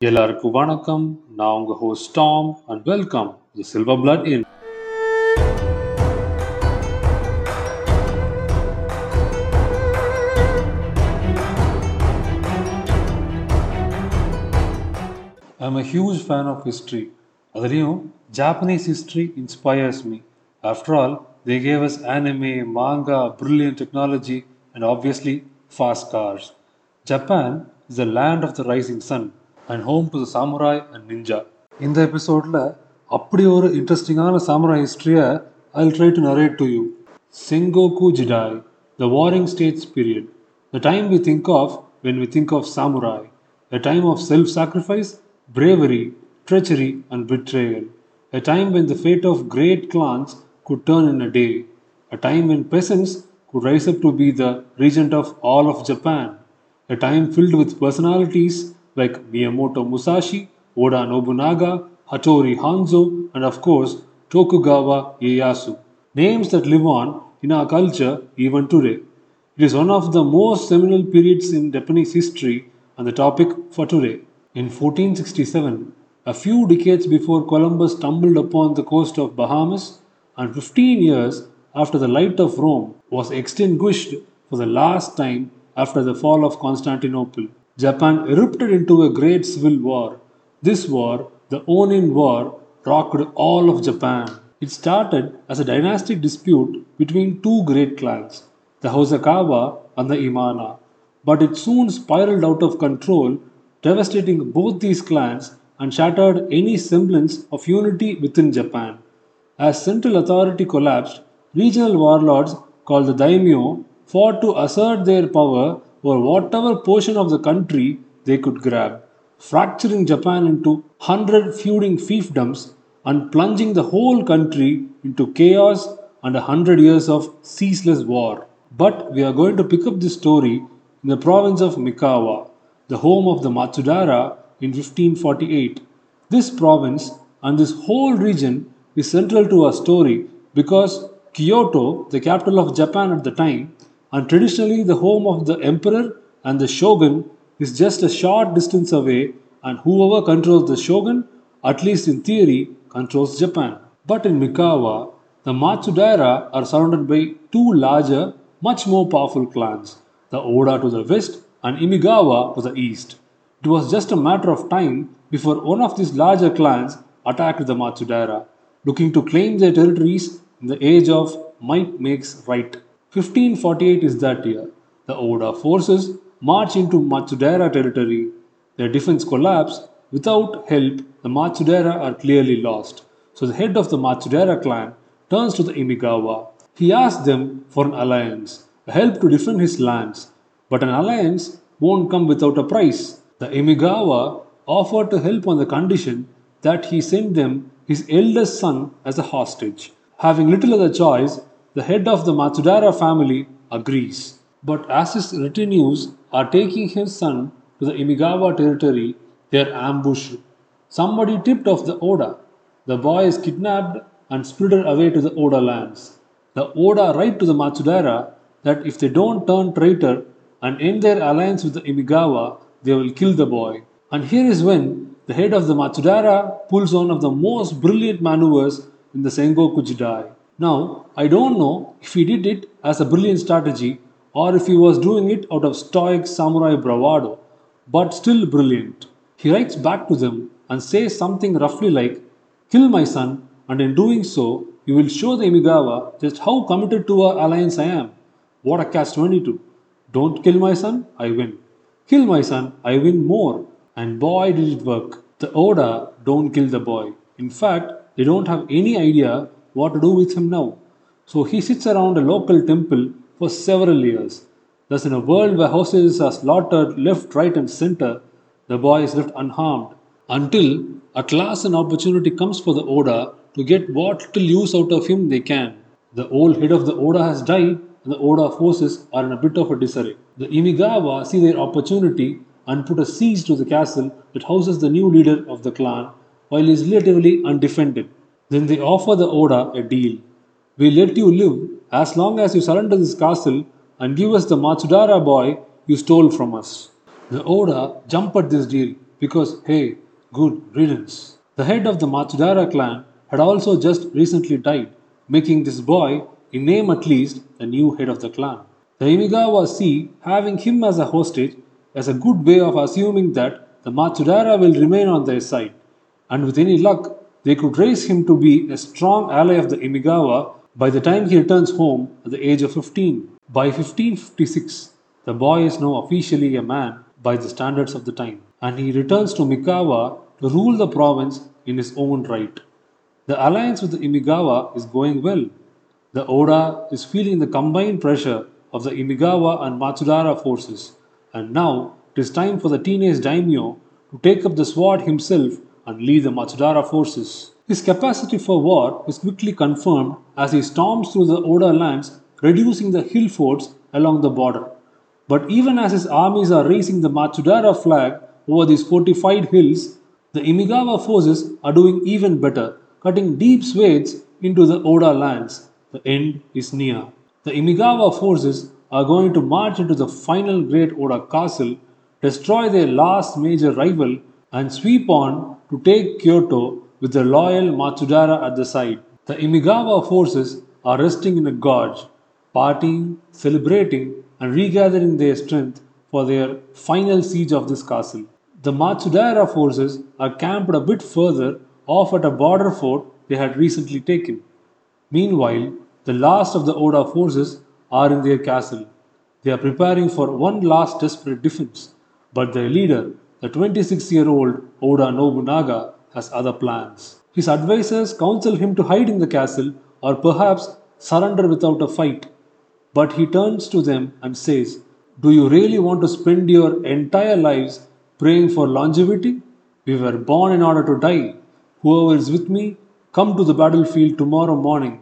எல்லாருக்கும் வணக்கம் நான் உங்க host Tom and welcome the silver blood in I'm a huge fan of history அதுலேயும் Japanese history inspires me after all they gave as anime manga brilliant technology and obviously fast cars Japan is the land of the rising sun and home to the samurai and ninja இந்த எபிசோடில் அப்படி ஒரு இன்ட்ரெஸ்டிங்கான samurai ஹிஸ்ட்ரியை I try to narrate to you Sengoku Jidai the warring states period the time we think of when we think of samurai a time of self sacrifice, bravery, treachery, and betrayal. A time when the fate of great clans could turn in a day. A time when peasants could rise up to be the regent of all of Japan. A time filled with personalities like Miyamoto Musashi, Oda Nobunaga, Hattori Hanzo, and of course Tokugawa Ieyasu. Names that live on in our culture even today. It is one of the most seminal periods in Japanese history and the topic for today. In 1467, a few decades before Columbus stumbled upon the coast of Bahamas, and 15 years after the light of Rome was extinguished for the last time after the fall of Constantinople, Japan erupted into a great civil war. This war, the Onin War, rocked all of Japan. It started as a dynastic dispute between two great clans, the Hosokawa and the Yamana but it soon spiraled out of control, devastating both these clans and shattered any semblance of unity within Japan. As central authority collapsed, regional warlords called the daimyo fought to assert their power over whatever portion of the country they could grab, fracturing Japan into hundred feuding fiefdoms and plunging the whole country into chaos and a hundred years of ceaseless war. But we are going to pick up this story in the province of Mikawa, the home of the Matsudaira in 1548. This province and this whole region is central to our story because Kyoto, the capital of Japan at the time, and traditionally the home of the emperor and the shogun, is just a short distance away, and whoever controls the shogun, at least in theory, controls Japan. But in Mikawa, the Matsudaira are surrounded by two larger, much more powerful clans the Oda to the west and Imagawa to the east. It was just a matter of time before one of these larger clans attacked the Matsudaira, looking to claim their territories in the age of might makes right. 1548 is that year. The Oda forces march into Matsudaira territory. Their defense collapse. Without help, the Matsudaira are clearly lost. So the head of the Matsudaira clan turns to the Imagawa. He asks them for an alliance a help to defend his lands, but an alliance won't come without a price. The Imagawa offered to help on the condition that he send them his eldest son as a hostage. Having little other choice, the head of the Matsudaira family agrees. But as his retinues are taking his son to the Imagawa territory, they are ambushed. Somebody tipped off the Oda. The boy is kidnapped and spirited away to the Oda lands. The Oda write to the Matsudaira that if they don't turn traitor and end their alliance with the Imagawa, they will kill the boy. And here is when the head of the Matsudaira pulls one of the most brilliant maneuvers in the Sengoku Jidai. Now, I don't know if he did it as a brilliant strategy or if he was doing it out of stoic samurai bravado, but still brilliant. He writes back to them and says something roughly like, Kill my son, and in doing so, you will show the Imagawa just how committed to our alliance I am. What a catch 22. Don't kill my son, I win. Kill my son, I win more. And boy, did it work. The Oda don't kill the boy. In fact, they don't have any idea what to do with him now. So he sits around a local temple for several years. Thus, in a world where horses are slaughtered left, right, and center, the boy is left unharmed. Until at last an opportunity comes for the Oda to get what little use out of him they can. The old head of the Oda has died, and the Oda forces are in a bit of a disarray. The Imagawa see their opportunity and put a siege to the castle that houses the new leader of the clan while he is relatively undefended. Then they offer the Oda a deal. We let you live as long as you surrender this castle and give us the Matsudaira boy you stole from us. The Oda jump at this deal because hey, good riddance. The head of the Matsudaira clan had also just recently died, making this boy, in name at least, the new head of the clan. The Imagawa see having him as a hostage as a good way of assuming that the Matsudaira will remain on their side, and with any luck, they could raise him to be a strong ally of the Imagawa by the time he returns home at the age of 15. By 1556, the boy is now officially a man by the standards of the time, and he returns to Mikawa to rule the province in his own right. The alliance with the Imagawa is going well. The Oda is feeling the combined pressure of the Imagawa and Matsudaira forces, and now it is time for the teenage daimyo to take up the sword himself and lead the Matsudaira forces. His capacity for war is quickly confirmed as he storms through the Oda lands, reducing the hill forts along the border. But even as his armies are raising the Matsudaira flag over these fortified hills, the Imagawa forces are doing even better, cutting deep swathes into the Oda lands. The end is near. The Imagawa forces are going to march into the final great Oda castle, destroy their last major rival, and sweep on to take Kyoto with the loyal Matsudaira at the side. The Imagawa forces are resting in a gorge, partying, celebrating, and regathering their strength for their final siege of this castle. The Matsudaira forces are camped a bit further off at a border fort they had recently taken. Meanwhile, the last of the Oda forces are in their castle. They are preparing for one last desperate defense, but their leader, the 26 year old Oda Nobunaga, has other plans. His advisors counsel him to hide in the castle or perhaps surrender without a fight. But he turns to them and says, Do you really want to spend your entire lives praying for longevity? We were born in order to die. Whoever is with me, come to the battlefield tomorrow morning.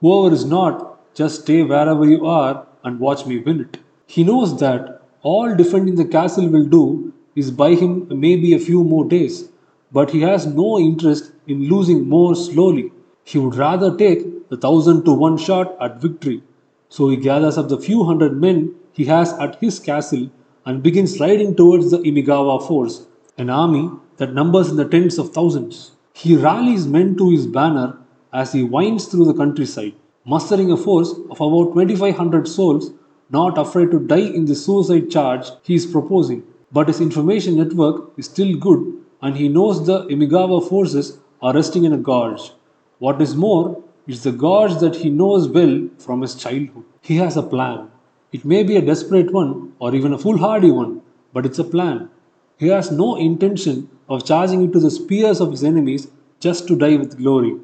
Whoever is not, just stay wherever you are and watch me win it. He knows that all defending the castle will do is buy him maybe a few more days, but he has no interest in losing more slowly. He would rather take the thousand to one shot at victory. So he gathers up the few hundred men he has at his castle and begins riding towards the Imagawa force, an army that numbers in the tens of thousands. He rallies men to his banner as he winds through the countryside, mustering a force of about 2500 souls, not afraid to die in the suicide charge he is proposing. But his information network is still good and he knows the Imagawa forces are resting in a gorge. What is more, it's the gorge that he knows well from his childhood. He has a plan it may be a desperate one or even a foolhardy one, but it's a plan. He has no intention of charging into the spears of his enemies just to die with glory.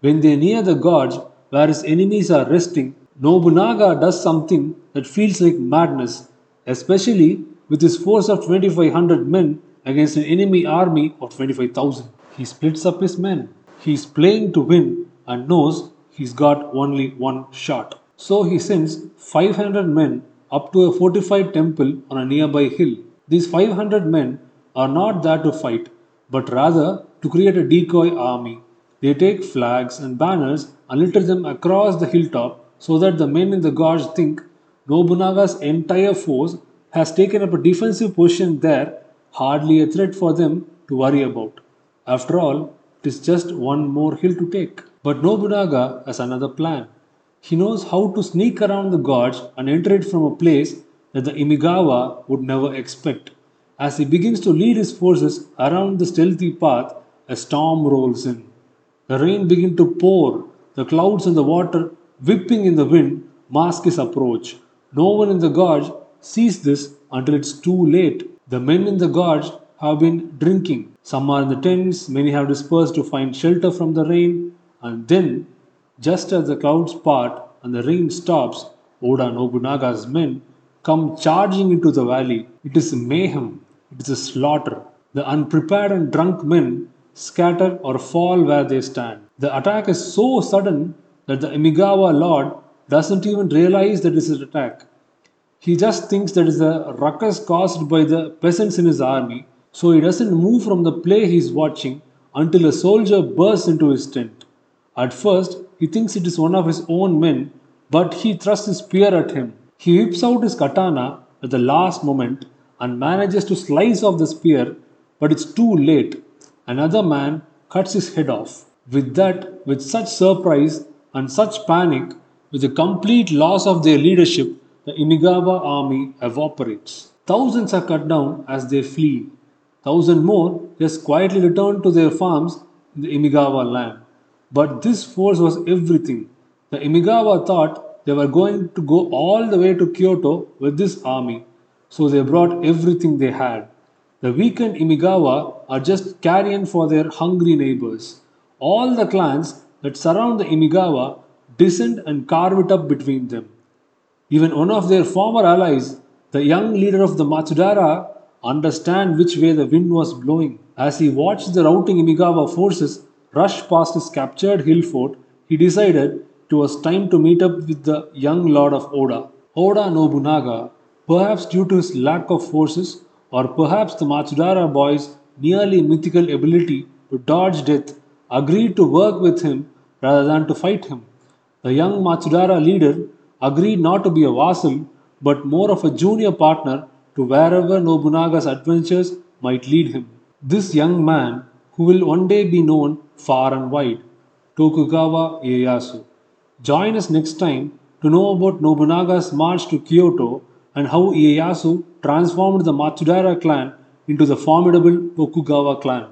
When they near the gorge where his enemies are resting, Nobunaga does something that feels like madness, especially with his force of 2500 men against an enemy army of 25,000. He splits up his men. He is playing to win and knows he's got only one shot. So he sends 500 men up to a fortified temple on a nearby hill. These 500 men are not there to fight, but rather to create a decoy army. They take flags and banners and litter them across the hilltop so that the men in the gorge think Nobunaga's entire force has taken up a defensive position there, hardly a threat for them to worry about. After all, it is just one more hill to take. But Nobunaga has another plan. He knows how to sneak around the gorge and enter it from a place that the Imagawa would never expect. As he begins to lead his forces around the stealthy path, a storm rolls in. The rain begins to pour, the clouds and the water whipping in the wind mask his approach. No one in the gorge sees this until it's too late. The men in the gorge have been drinking. Some are in the tents, many have dispersed to find shelter from the rain, and then just as the clouds part and the rain stops, Oda Nobunaga's men come charging into the valley. It is mayhem, it is a slaughter. The unprepared and drunk men scatter or fall where they stand. The attack is so sudden that the Imagawa lord doesn't even realize that it is an attack. He just thinks that is a ruckus caused by the peasants in his army, so he doesn't move from the play he is watching until a soldier bursts into his tent. At first, he thinks it is one of his own men, but he thrusts his spear at him. He whips out his katana at the last moment and manages to slice off the spear but it's too late. Another man cuts his head off. With that, with such surprise and such panic, with the complete loss of their leadership, the Imagawa army evaporates. Thousands are cut down as they flee. Thousand more just quietly return to their farms in the Imagawa land. But this force was everything. The Imagawa thought they were going to go all the way to Kyoto with this army, so they brought everything they had. The weakened Imagawa are just carrion for their hungry neighbors. All the clans that surround the Imagawa descend and carve it up between them. Even one of their former allies, the young leader of the Matsudaira, understand which way the wind was blowing. As he watched the routing Imagawa forces rush past his captured hill fort, he decided it was time to meet up with the young lord of Oda. Oda Nobunaga, perhaps due to his lack of forces, or perhaps the Matsudaira boy's nearly mythical ability to dodge death, agreed to work with him rather than to fight him. The young Matsudaira leader agreed not to be a vassal but more of a junior partner to wherever Nobunaga's adventures might lead him. This young man, who will one day be known far and wide, Tokugawa Ieyasu. Join us next time to know about Nobunaga's march to Kyoto and how Ieyasu transformed the Matsudaira clan into the formidable Tokugawa clan.